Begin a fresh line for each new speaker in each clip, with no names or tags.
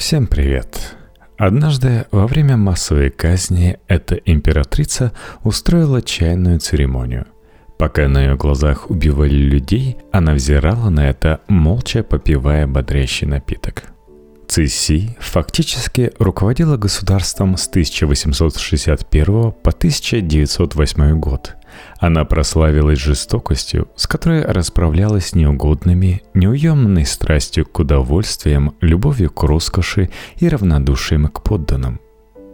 Всем привет! Однажды во время массовой казни эта императрица устроила чайную церемонию. Пока на ее глазах убивали людей, она взирала на это, молча попивая бодрящий напиток. Цисси фактически руководила государством с 1861 по 1908 год – она прославилась жестокостью, с которой расправлялась с неугодными, неуемной страстью к удовольствиям, любовью к роскоши и равнодушием к подданным.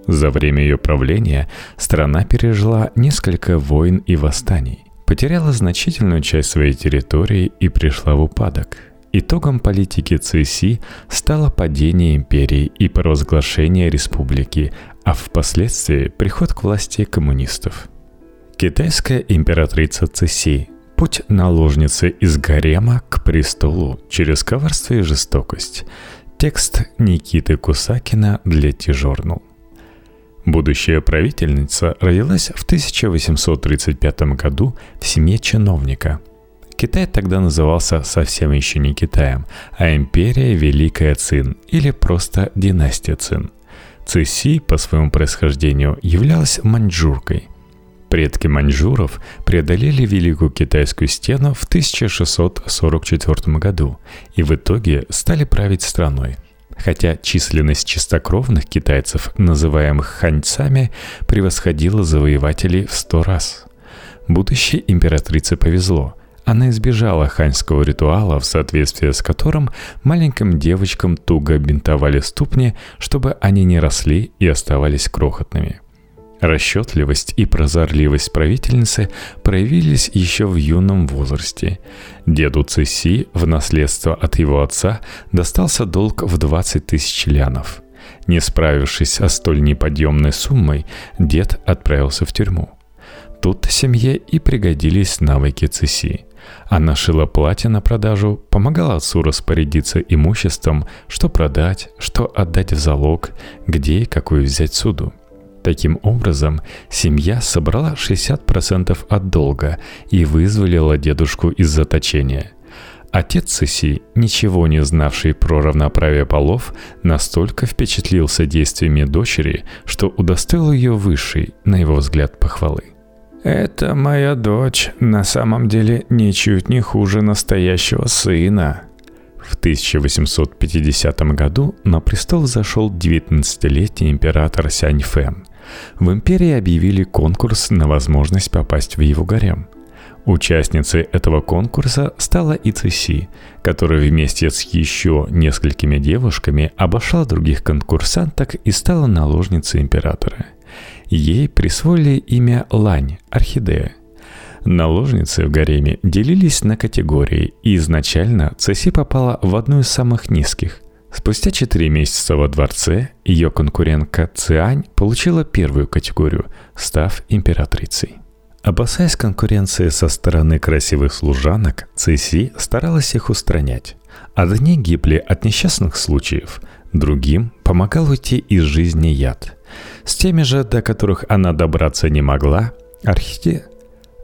За время ее правления страна пережила несколько войн и восстаний, потеряла значительную часть своей территории и пришла в упадок. Итогом политики Цэси стало падение империи и провозглашение республики, а впоследствии приход к власти коммунистов – Китайская императрица Цеси. Путь наложницы из гарема к престолу через коварство и жестокость. Текст Никиты Кусакина для Тижорнул. Будущая правительница родилась в 1835 году в семье чиновника. Китай тогда назывался совсем еще не Китаем, а империя Великая Цин или просто династия Цин. Цеси по своему происхождению являлась маньчжуркой – Предки маньчжуров преодолели Великую Китайскую стену в 1644 году и в итоге стали править страной. Хотя численность чистокровных китайцев, называемых ханьцами, превосходила завоевателей в сто раз. Будущей императрице повезло. Она избежала ханьского ритуала, в соответствии с которым маленьким девочкам туго бинтовали ступни, чтобы они не росли и оставались крохотными – Расчетливость и прозорливость правительницы проявились еще в юном возрасте. Деду Цеси в наследство от его отца достался долг в 20 тысяч лянов. Не справившись со столь неподъемной суммой, дед отправился в тюрьму. Тут семье и пригодились навыки Цеси. Она шила платье на продажу, помогала отцу распорядиться имуществом, что продать, что отдать в залог, где и какую взять суду – Таким образом, семья собрала 60% от долга и вызволила дедушку из заточения. Отец Сиси, ничего не знавший про равноправие полов, настолько впечатлился действиями дочери, что удостоил ее высшей, на его взгляд, похвалы. «Это моя дочь на самом деле ничуть не хуже настоящего сына», в 1850 году на престол зашел 19-летний император Сянь Фэн. В империи объявили конкурс на возможность попасть в его гарем. Участницей этого конкурса стала Ицеси, которая вместе с еще несколькими девушками обошла других конкурсанток и стала наложницей императора. Ей присвоили имя Лань, орхидея. Наложницы в гареме делились на категории, и изначально Цеси попала в одну из самых низких, Спустя 4 месяца во дворце ее конкурентка Циань получила первую категорию, став императрицей. Опасаясь конкуренции со стороны красивых служанок, Цеси старалась их устранять. Одни гибли от несчастных случаев, другим помогал уйти из жизни яд. С теми же, до которых она добраться не могла, архите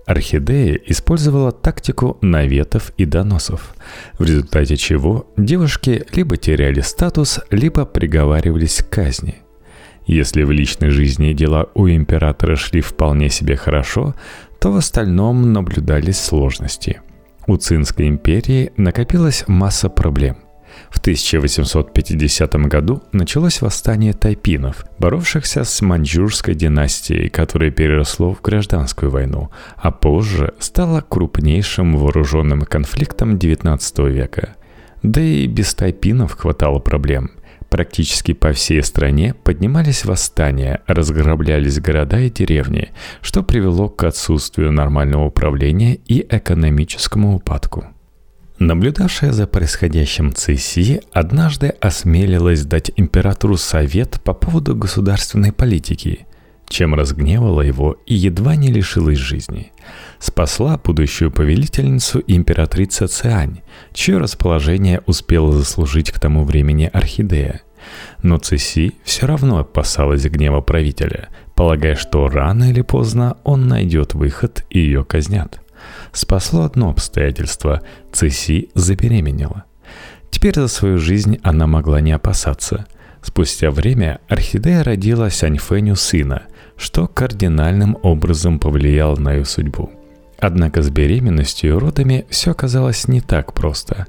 Орхидея использовала тактику наветов и доносов, в результате чего девушки либо теряли статус, либо приговаривались к казни. Если в личной жизни дела у императора шли вполне себе хорошо, то в остальном наблюдались сложности. У Цинской империи накопилась масса проблем – в 1850 году началось восстание тайпинов, боровшихся с маньчжурской династией, которое переросло в гражданскую войну, а позже стало крупнейшим вооруженным конфликтом XIX века. Да и без тайпинов хватало проблем – Практически по всей стране поднимались восстания, разграблялись города и деревни, что привело к отсутствию нормального управления и экономическому упадку. Наблюдавшая за происходящим Цисси однажды осмелилась дать императору совет по поводу государственной политики, чем разгневала его и едва не лишилась жизни. Спасла будущую повелительницу императрица Циань, чье расположение успела заслужить к тому времени орхидея. Но Цисси все равно опасалась гнева правителя, полагая, что рано или поздно он найдет выход и ее казнят. Спасло одно обстоятельство – Цеси забеременела. Теперь за свою жизнь она могла не опасаться. Спустя время Орхидея родила Сяньфэню сына, что кардинальным образом повлияло на ее судьбу. Однако с беременностью и родами все оказалось не так просто.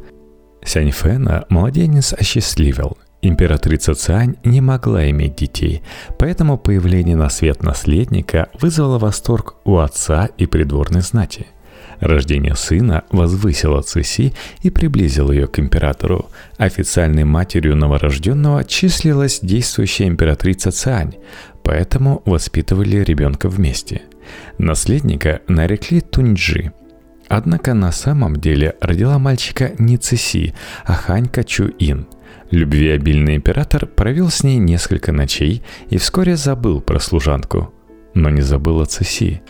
Сяньфэна младенец осчастливил. Императрица Цань не могла иметь детей, поэтому появление на свет наследника вызвало восторг у отца и придворной знати – Рождение сына возвысило Цеси и приблизило ее к императору. Официальной матерью новорожденного числилась действующая императрица Цань, поэтому воспитывали ребенка вместе. Наследника нарекли Туньджи. Однако на самом деле родила мальчика не Цеси, а Ханька Чуин. Любвеобильный император провел с ней несколько ночей и вскоре забыл про служанку. Но не забыл о Цеси.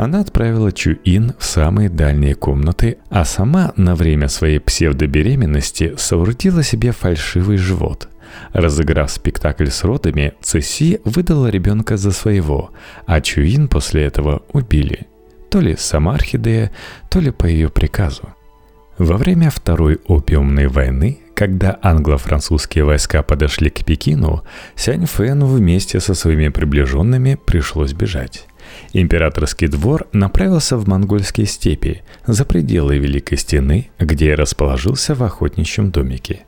Она отправила Чуин в самые дальние комнаты, а сама на время своей псевдобеременности соорудила себе фальшивый живот. Разыграв спектакль с родами, Цеси выдала ребенка за своего, а Чуин после этого убили. То ли сама Орхидея, то ли по ее приказу. Во время Второй опиумной войны, когда англо-французские войска подошли к Пекину, Сянь Фэну вместе со своими приближенными пришлось бежать. Императорский двор направился в монгольские степи, за пределы Великой Стены, где расположился в охотничьем домике.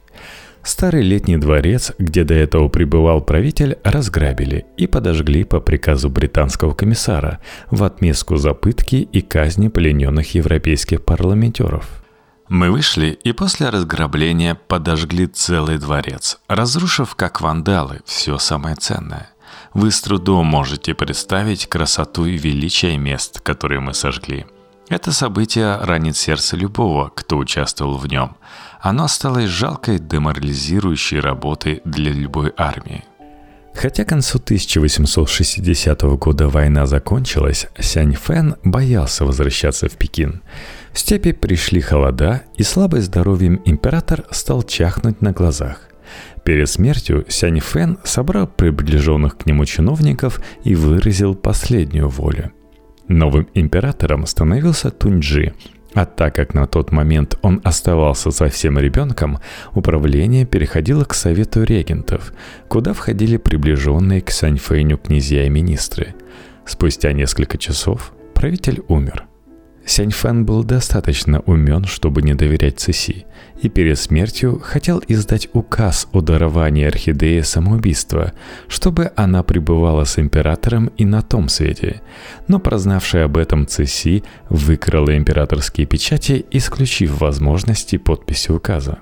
Старый летний дворец, где до этого пребывал правитель, разграбили и подожгли по приказу британского комиссара в отместку за пытки и казни плененных европейских парламентеров. Мы вышли и после разграбления подожгли целый дворец, разрушив как вандалы все самое ценное. Вы с трудом можете представить красоту и величие мест, которые мы сожгли. Это событие ранит сердце любого, кто участвовал в нем. Оно стало жалкой деморализирующей работой для любой армии. Хотя к концу 1860 года война закончилась, Сянь Фэн боялся возвращаться в Пекин. В степи пришли холода, и слабый здоровьем император стал чахнуть на глазах. Перед смертью Сянь Фэн собрал приближенных к нему чиновников и выразил последнюю волю. Новым императором становился Туньджи, а так как на тот момент он оставался совсем ребенком, управление переходило к совету регентов, куда входили приближенные к Сяньфэню князья и министры. Спустя несколько часов правитель умер – Сяньфэн был достаточно умен, чтобы не доверять Цеси, и перед смертью хотел издать указ о даровании орхидеи самоубийства, чтобы она пребывала с императором и на том свете. Но прознавшая об этом Цеси выкрала императорские печати, исключив возможности подписи указа.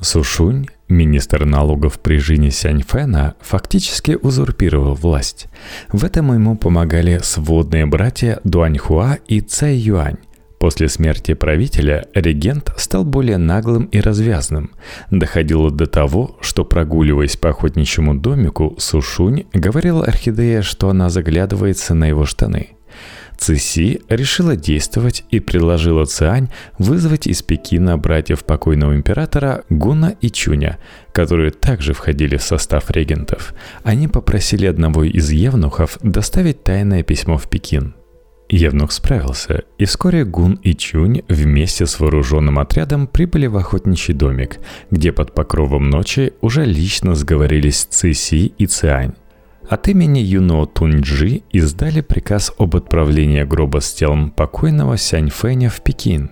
Сушунь, министр налогов при Жине Сяньфэна, фактически узурпировал власть. В этом ему помогали сводные братья Дуаньхуа и Цай Юань. После смерти правителя регент стал более наглым и развязным. Доходило до того, что прогуливаясь по охотничьему домику, Сушунь говорил Орхидее, что она заглядывается на его штаны – Циси решила действовать и предложила Циань вызвать из Пекина братьев покойного императора Гуна и Чуня, которые также входили в состав регентов. Они попросили одного из евнухов доставить тайное письмо в Пекин. Евнух справился, и вскоре Гун и Чунь вместе с вооруженным отрядом прибыли в охотничий домик, где под покровом ночи уже лично сговорились Циси и Циань. От имени Юно Тунджи издали приказ об отправлении гроба с телом покойного Сяньфэня в Пекин.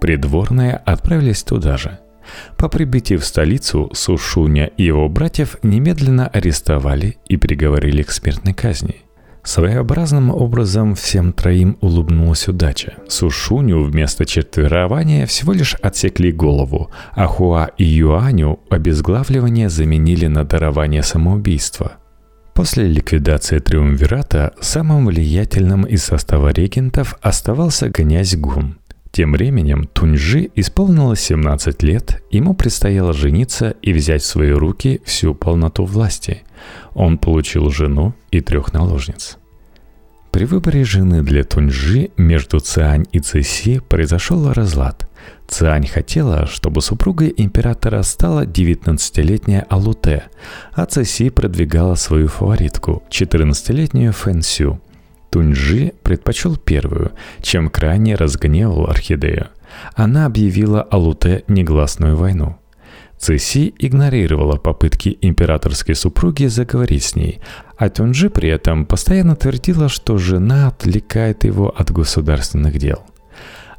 Придворные отправились туда же. По прибытии в столицу Сушуня и его братьев немедленно арестовали и приговорили к смертной казни. Своеобразным образом всем троим улыбнулась удача. Сушуню вместо четверования всего лишь отсекли голову, а Хуа и Юаню обезглавливание заменили на дарование самоубийства – После ликвидации Триумвирата самым влиятельным из состава регентов оставался князь Гун. Тем временем Туньжи исполнилось 17 лет, ему предстояло жениться и взять в свои руки всю полноту власти. Он получил жену и трех наложниц. При выборе жены для Туньжи между Циань и Цеси произошел разлад. Циань хотела, чтобы супругой императора стала 19-летняя Алуте, а Цеси продвигала свою фаворитку, 14-летнюю Фэнсю. Туньжи предпочел первую, чем крайне разгневал орхидею. Она объявила Алуте негласную войну. Цеси игнорировала попытки императорской супруги заговорить с ней, а Тунджи при этом постоянно твердила, что жена отвлекает его от государственных дел.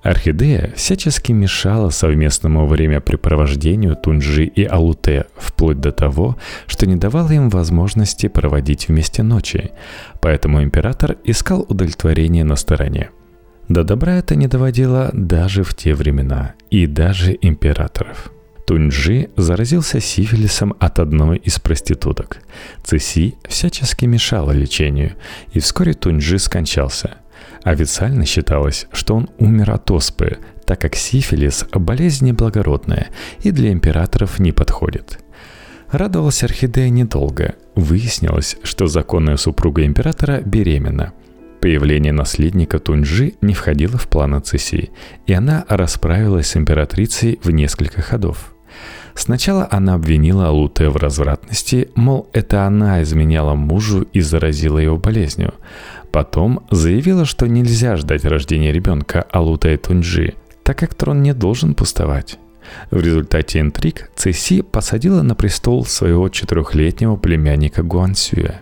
Орхидея всячески мешала совместному времяпрепровождению Тунджи и Алуте, вплоть до того, что не давала им возможности проводить вместе ночи, поэтому император искал удовлетворение на стороне. До добра это не доводило даже в те времена, и даже императоров – Тунджи заразился сифилисом от одной из проституток. Цеси всячески мешала лечению, и вскоре Тунджи скончался. Официально считалось, что он умер от оспы, так как сифилис – болезнь неблагородная и для императоров не подходит. Радовалась орхидея недолго. Выяснилось, что законная супруга императора беременна – Появление наследника Тунджи не входило в планы Цеси, и она расправилась с императрицей в несколько ходов. Сначала она обвинила Алуте в развратности, мол, это она изменяла мужу и заразила его болезнью. Потом заявила, что нельзя ждать рождения ребенка Алуте и Тунджи, так как трон не должен пустовать. В результате интриг Цеси посадила на престол своего четырехлетнего племянника Гуансюя.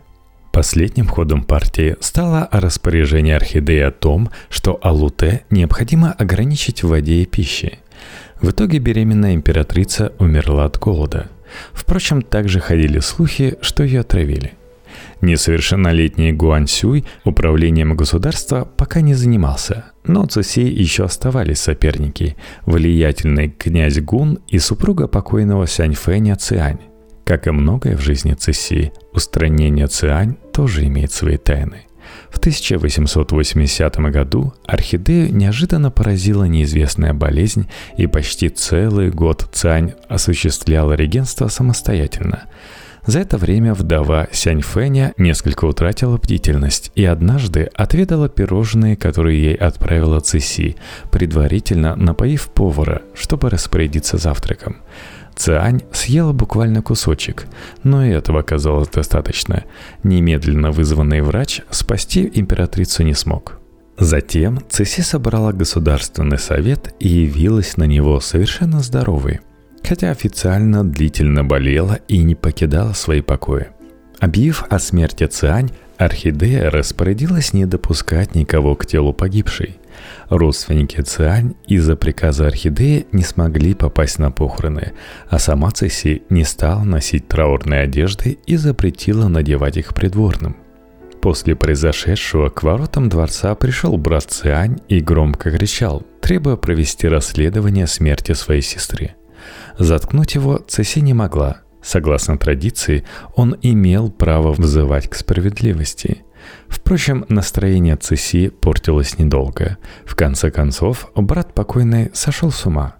Последним ходом партии стало распоряжение орхидеи о том, что Алуте необходимо ограничить в воде и пище – в итоге беременная императрица умерла от голода. Впрочем, также ходили слухи, что ее отравили. Несовершеннолетний Гуан Сюй управлением государства пока не занимался, но Цуси еще оставались соперники – влиятельный князь Гун и супруга покойного Сяньфэня Циань. Как и многое в жизни Цеси, устранение Циань тоже имеет свои тайны. В 1880 году орхидею неожиданно поразила неизвестная болезнь, и почти целый год Цань осуществляла регенство самостоятельно. За это время вдова Сянь Фэня несколько утратила бдительность и однажды отведала пирожные, которые ей отправила Циси, предварительно напоив повара, чтобы распорядиться завтраком. Циань съела буквально кусочек, но и этого оказалось достаточно. Немедленно вызванный врач спасти императрицу не смог. Затем Цеси собрала государственный совет и явилась на него совершенно здоровой, хотя официально длительно болела и не покидала свои покои. Объявив о смерти Циань, Орхидея распорядилась не допускать никого к телу погибшей – Родственники Циань из-за приказа орхидеи не смогли попасть на похороны, а сама Цеси не стала носить траурные одежды и запретила надевать их придворным. После произошедшего к воротам дворца пришел брат Циань и громко кричал, требуя провести расследование смерти своей сестры. Заткнуть его Цеси не могла. Согласно традиции, он имел право взывать к справедливости – Впрочем, настроение Цеси портилось недолго. В конце концов, брат покойный сошел с ума.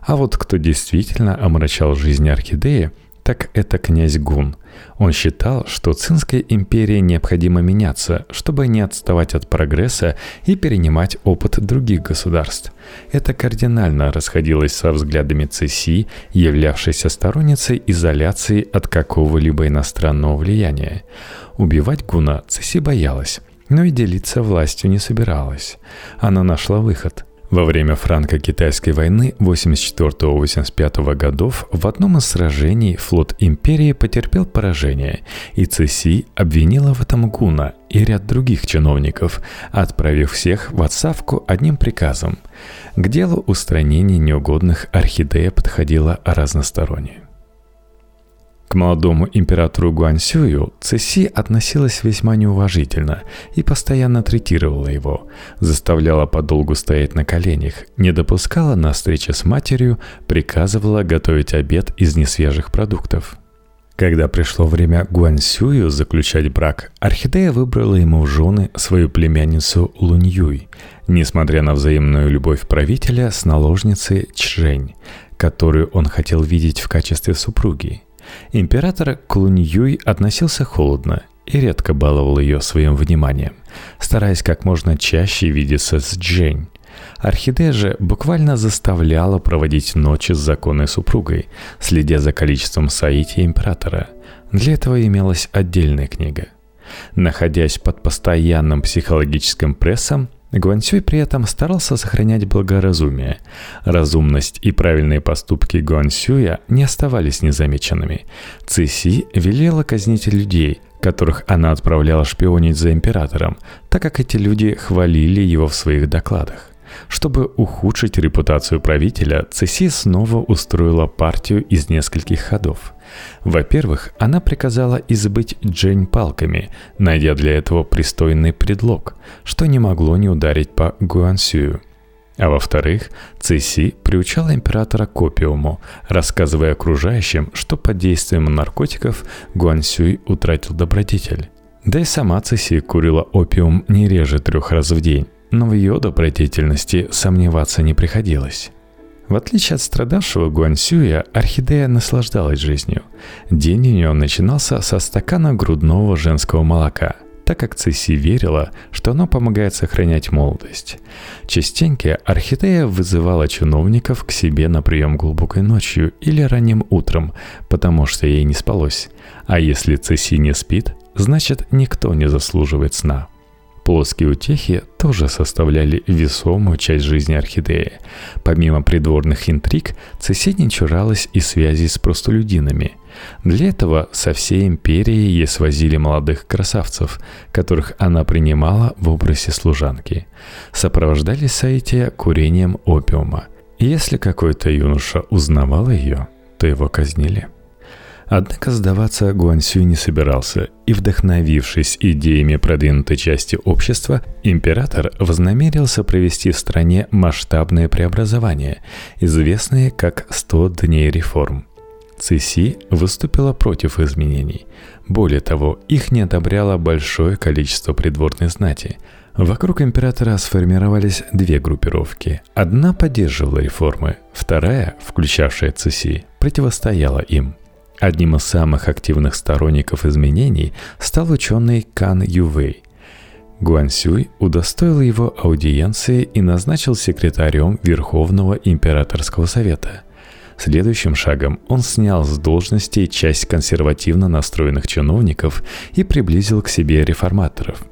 А вот кто действительно омрачал жизнь орхидеи, так это князь Гун. Он считал, что Цинской империи необходимо меняться, чтобы не отставать от прогресса и перенимать опыт других государств. Это кардинально расходилось со взглядами Цеси, являвшейся сторонницей изоляции от какого-либо иностранного влияния. Убивать Гуна Цеси боялась, но и делиться властью не собиралась. Она нашла выход. Во время франко-китайской войны 84-85 годов в одном из сражений флот империи потерпел поражение, и Цеси обвинила в этом Гуна и ряд других чиновников, отправив всех в отставку одним приказом. К делу устранения неугодных орхидея подходила разносторонне. К молодому императору Гуансюю Цеси относилась весьма неуважительно и постоянно третировала его, заставляла подолгу стоять на коленях, не допускала на встречи с матерью, приказывала готовить обед из несвежих продуктов. Когда пришло время Гуансюю заключать брак, орхидея выбрала ему в жены свою племянницу Луньюй, несмотря на взаимную любовь правителя с наложницей Чжэнь, которую он хотел видеть в качестве супруги – Император Клуньюй относился холодно и редко баловал ее своим вниманием, стараясь как можно чаще видеться с Джень. Орхидея же буквально заставляла проводить ночи с законной супругой, следя за количеством соитий императора. Для этого имелась отдельная книга. Находясь под постоянным психологическим прессом, Гуансюй при этом старался сохранять благоразумие. Разумность и правильные поступки Гуансюя не оставались незамеченными. Циси велела казнить людей, которых она отправляла шпионить за императором, так как эти люди хвалили его в своих докладах. Чтобы ухудшить репутацию правителя, Цеси снова устроила партию из нескольких ходов. Во-первых, она приказала избыть Джень палками, найдя для этого пристойный предлог, что не могло не ударить по Гуансюю. А во-вторых, Цеси приучала императора к опиуму, рассказывая окружающим, что под действием наркотиков Гуансюй утратил добродетель. Да и сама Цеси курила опиум не реже трех раз в день но в ее добродетельности сомневаться не приходилось. В отличие от страдавшего Гуансюя, орхидея наслаждалась жизнью. День у нее начинался со стакана грудного женского молока, так как Цесси верила, что оно помогает сохранять молодость. Частенько орхидея вызывала чиновников к себе на прием глубокой ночью или ранним утром, потому что ей не спалось. А если Цесси не спит, значит никто не заслуживает сна. Плоские утехи тоже составляли весомую часть жизни орхидеи. Помимо придворных интриг, не чуралась и связи с простолюдинами. Для этого со всей империи ей свозили молодых красавцев, которых она принимала в образе служанки. Сопровождались эти курением опиума. Если какой-то юноша узнавал ее, то его казнили. Однако сдаваться Гуансю не собирался, и вдохновившись идеями продвинутой части общества, император вознамерился провести в стране масштабные преобразования, известные как «100 дней реформ». Циси выступила против изменений. Более того, их не одобряло большое количество придворной знати. Вокруг императора сформировались две группировки. Одна поддерживала реформы, вторая, включавшая Циси, противостояла им – Одним из самых активных сторонников изменений стал ученый Кан Ювей. Гуансюй удостоил его аудиенции и назначил секретарем Верховного императорского совета. Следующим шагом он снял с должности часть консервативно настроенных чиновников и приблизил к себе реформаторов.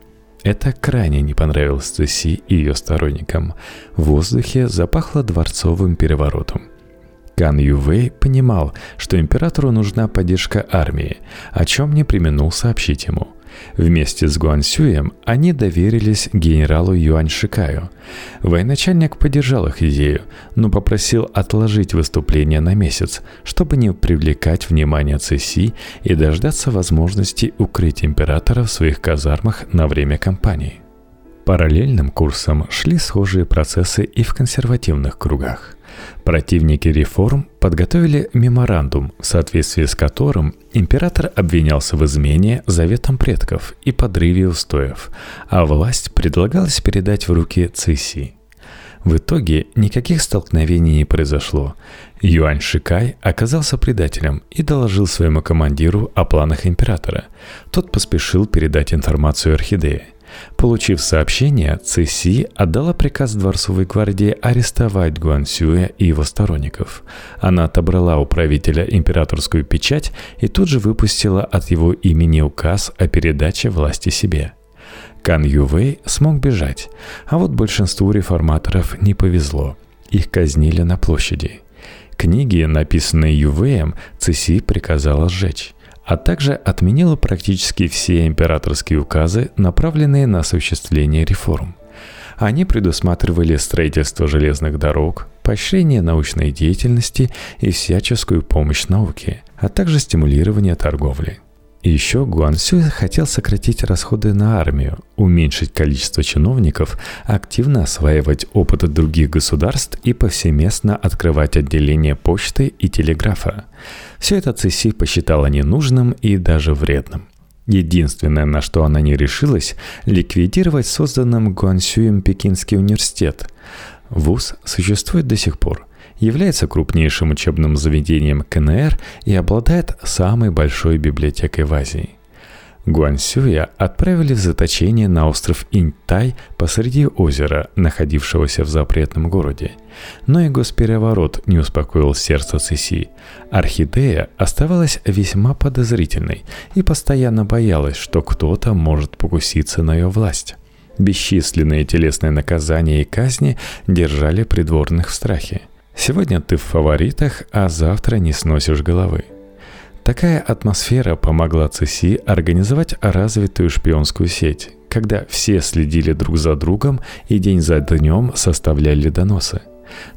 Это крайне не понравилось Цеси и ее сторонникам. В воздухе запахло дворцовым переворотом – Кан Ювей понимал, что императору нужна поддержка армии, о чем не применул сообщить ему. Вместе с Гуансюем они доверились генералу Юань Шикаю. Военачальник поддержал их идею, но попросил отложить выступление на месяц, чтобы не привлекать внимание Цеси и дождаться возможности укрыть императора в своих казармах на время кампании. Параллельным курсом шли схожие процессы и в консервативных кругах. Противники реформ подготовили меморандум, в соответствии с которым император обвинялся в измене заветам предков и подрыве устоев, а власть предлагалась передать в руки Цисси. В итоге никаких столкновений не произошло. Юань Шикай оказался предателем и доложил своему командиру о планах императора. Тот поспешил передать информацию Орхидее – Получив сообщение, Цеси отдала приказ Дворцовой гвардии арестовать Гуансюя и его сторонников. Она отобрала у правителя императорскую печать и тут же выпустила от его имени указ о передаче власти себе. Кан Ювей смог бежать, а вот большинству реформаторов не повезло. Их казнили на площади. Книги, написанные Ювеем, Цеси приказала сжечь а также отменила практически все императорские указы, направленные на осуществление реформ. Они предусматривали строительство железных дорог, поощрение научной деятельности и всяческую помощь науке, а также стимулирование торговли – еще Гуан Сюй хотел сократить расходы на армию, уменьшить количество чиновников, активно осваивать опыт других государств и повсеместно открывать отделения почты и телеграфа. Все это Цеси посчитала ненужным и даже вредным. Единственное, на что она не решилась, ликвидировать созданным Гуансюем Пекинский университет. ВУЗ существует до сих пор является крупнейшим учебным заведением КНР и обладает самой большой библиотекой в Азии. Гуансюя отправили в заточение на остров Иньтай посреди озера, находившегося в запретном городе. Но и госпереворот не успокоил сердце Циси. Орхидея оставалась весьма подозрительной и постоянно боялась, что кто-то может покуситься на ее власть. Бесчисленные телесные наказания и казни держали придворных в страхе. Сегодня ты в фаворитах, а завтра не сносишь головы. Такая атмосфера помогла ЦСИ организовать развитую шпионскую сеть, когда все следили друг за другом и день за днем составляли доносы.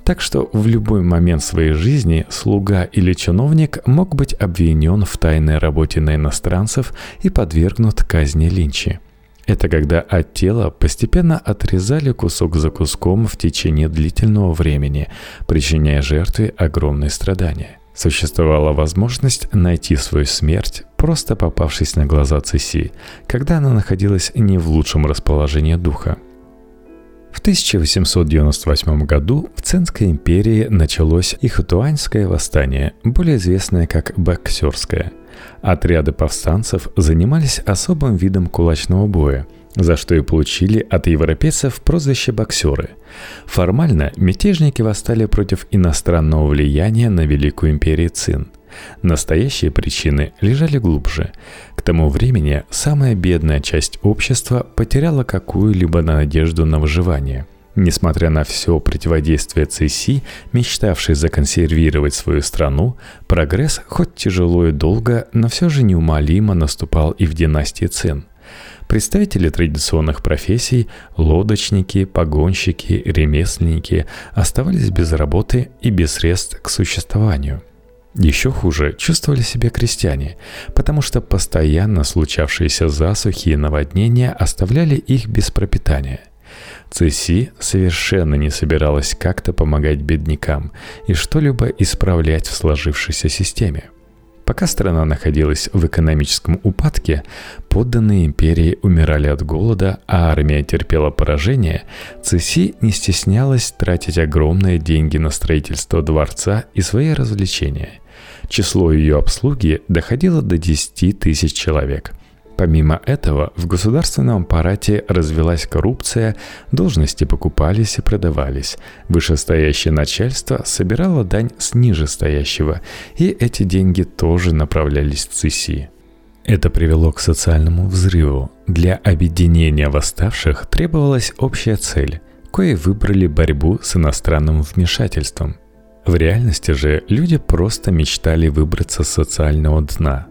Так что в любой момент своей жизни слуга или чиновник мог быть обвинен в тайной работе на иностранцев и подвергнут казни линчи. Это когда от тела постепенно отрезали кусок за куском в течение длительного времени, причиняя жертве огромные страдания. Существовала возможность найти свою смерть, просто попавшись на глаза Циси, когда она находилась не в лучшем расположении духа. В 1898 году в Цинской империи началось Ихтуаньское восстание, более известное как Боксерское. Отряды повстанцев занимались особым видом кулачного боя – за что и получили от европейцев прозвище «боксеры». Формально мятежники восстали против иностранного влияния на Великую империю Цин. Настоящие причины лежали глубже. К тому времени самая бедная часть общества потеряла какую-либо надежду на выживание – Несмотря на все противодействие ЦСИ, мечтавшей законсервировать свою страну, прогресс, хоть тяжело и долго, но все же неумолимо наступал и в династии Цин. Представители традиционных профессий, лодочники, погонщики, ремесленники оставались без работы и без средств к существованию. Еще хуже чувствовали себя крестьяне, потому что постоянно случавшиеся засухи и наводнения оставляли их без пропитания. ЦСИ совершенно не собиралась как-то помогать беднякам и что-либо исправлять в сложившейся системе – Пока страна находилась в экономическом упадке, подданные империи умирали от голода, а армия терпела поражение, Цеси не стеснялась тратить огромные деньги на строительство дворца и свои развлечения. Число ее обслуги доходило до 10 тысяч человек – Помимо этого, в государственном аппарате развелась коррупция, должности покупались и продавались, вышестоящее начальство собирало дань с нижестоящего, и эти деньги тоже направлялись в ЦИСИ. Это привело к социальному взрыву. Для объединения восставших требовалась общая цель, кое выбрали борьбу с иностранным вмешательством. В реальности же люди просто мечтали выбраться с социального дна –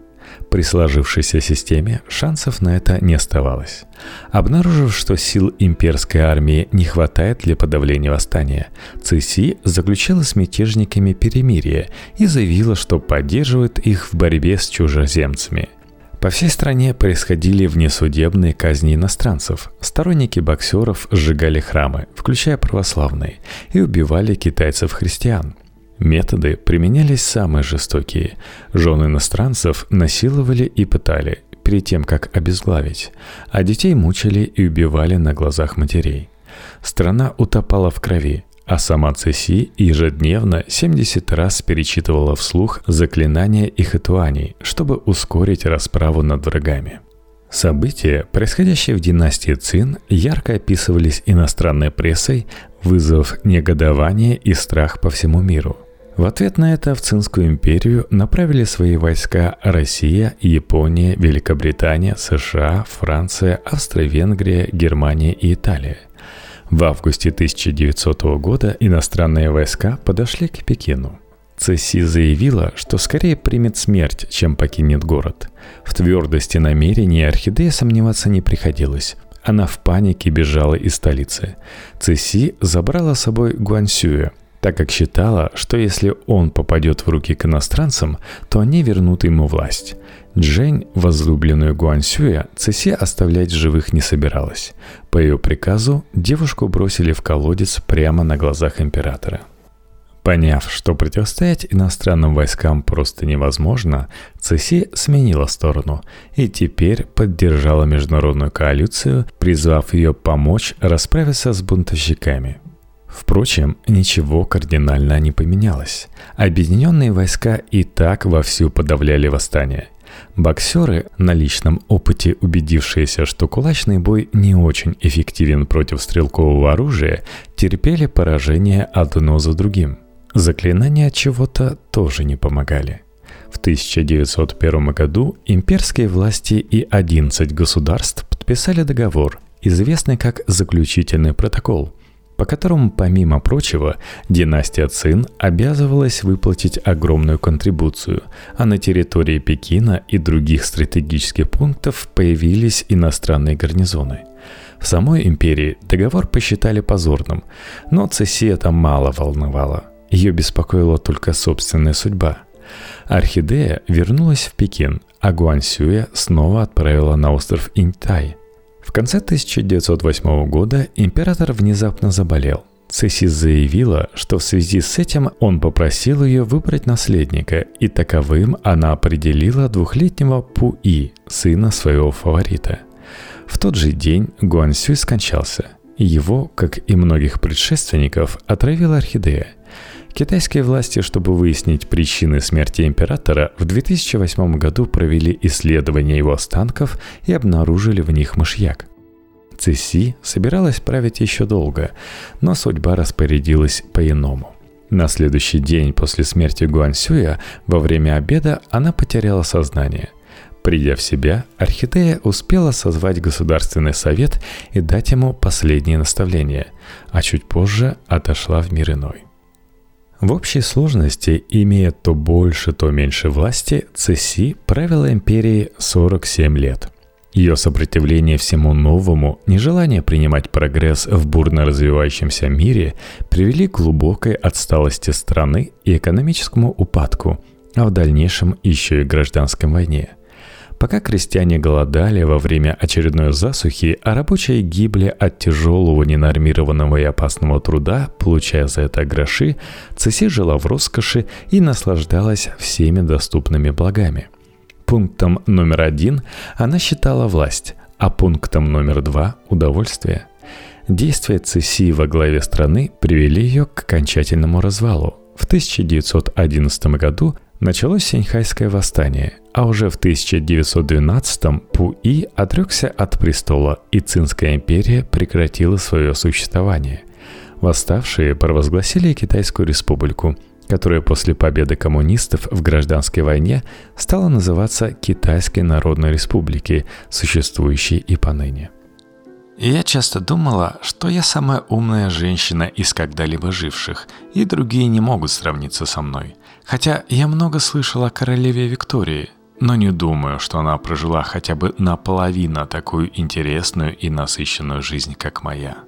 при сложившейся системе шансов на это не оставалось. Обнаружив, что сил имперской армии не хватает для подавления восстания, ЦСИ заключила с мятежниками перемирие и заявила, что поддерживает их в борьбе с чужеземцами – по всей стране происходили внесудебные казни иностранцев. Сторонники боксеров сжигали храмы, включая православные, и убивали китайцев-христиан. Методы применялись самые жестокие. Жены иностранцев насиловали и пытали, перед тем, как обезглавить, а детей мучили и убивали на глазах матерей. Страна утопала в крови, а сама Цеси ежедневно 70 раз перечитывала вслух заклинания и хатуаний, чтобы ускорить расправу над врагами. События, происходящие в династии Цин, ярко описывались иностранной прессой, вызвав негодование и страх по всему миру – в ответ на это в Цинскую империю направили свои войска Россия, Япония, Великобритания, США, Франция, Австро-Венгрия, Германия и Италия. В августе 1900 года иностранные войска подошли к Пекину. Цесси заявила, что скорее примет смерть, чем покинет город. В твердости намерений Орхидея сомневаться не приходилось. Она в панике бежала из столицы. Цесси забрала с собой Гуансюя, так как считала, что если он попадет в руки к иностранцам, то они вернут ему власть. Джень, возлюбленную Гуансюя, Цеси оставлять живых не собиралась. По ее приказу девушку бросили в колодец прямо на глазах императора. Поняв, что противостоять иностранным войскам просто невозможно, Цеси сменила сторону и теперь поддержала международную коалицию, призвав ее помочь расправиться с бунтовщиками – Впрочем, ничего кардинально не поменялось. Объединенные войска и так вовсю подавляли восстание. Боксеры, на личном опыте убедившиеся, что кулачный бой не очень эффективен против стрелкового оружия, терпели поражение одно за другим. Заклинания от чего-то тоже не помогали. В 1901 году имперские власти и 11 государств подписали договор – известный как «Заключительный протокол», по которому, помимо прочего, династия Цин обязывалась выплатить огромную контрибуцию, а на территории Пекина и других стратегических пунктов появились иностранные гарнизоны. В самой империи договор посчитали позорным, но Цеси это мало волновало. Ее беспокоила только собственная судьба. Орхидея вернулась в Пекин, а Гуансюя снова отправила на остров Иньтай – в конце 1908 года император внезапно заболел. Цесси заявила, что в связи с этим он попросил ее выбрать наследника, и таковым она определила двухлетнего Пуи, сына своего фаворита. В тот же день Гуансюй скончался. Его, как и многих предшественников, отравила орхидея – Китайские власти, чтобы выяснить причины смерти императора, в 2008 году провели исследование его останков и обнаружили в них мышьяк. Цеси собиралась править еще долго, но судьба распорядилась по-иному. На следующий день после смерти Гуансюя во время обеда она потеряла сознание. Придя в себя, Орхидея успела созвать Государственный совет и дать ему последние наставления, а чуть позже отошла в мир иной. В общей сложности, имея то больше, то меньше власти, Цеси правила империей 47 лет. Ее сопротивление всему новому, нежелание принимать прогресс в бурно развивающемся мире привели к глубокой отсталости страны и экономическому упадку, а в дальнейшем еще и гражданской войне – Пока крестьяне голодали во время очередной засухи, а рабочие гибли от тяжелого, ненормированного и опасного труда, получая за это гроши, Цеси жила в роскоши и наслаждалась всеми доступными благами. Пунктом номер один она считала власть, а пунктом номер два – удовольствие. Действия Цеси во главе страны привели ее к окончательному развалу. В 1911 году началось Синьхайское восстание, а уже в 1912-м Пуи отрекся от престола, и Цинская империя прекратила свое существование. Восставшие провозгласили Китайскую республику, которая после победы коммунистов в гражданской войне стала называться Китайской Народной Республикой, существующей и поныне.
Я часто думала, что я самая умная женщина из когда-либо живших, и другие не могут сравниться со мной. Хотя я много слышала о королеве Виктории – но не думаю, что она прожила хотя бы наполовину такую интересную и насыщенную жизнь, как моя.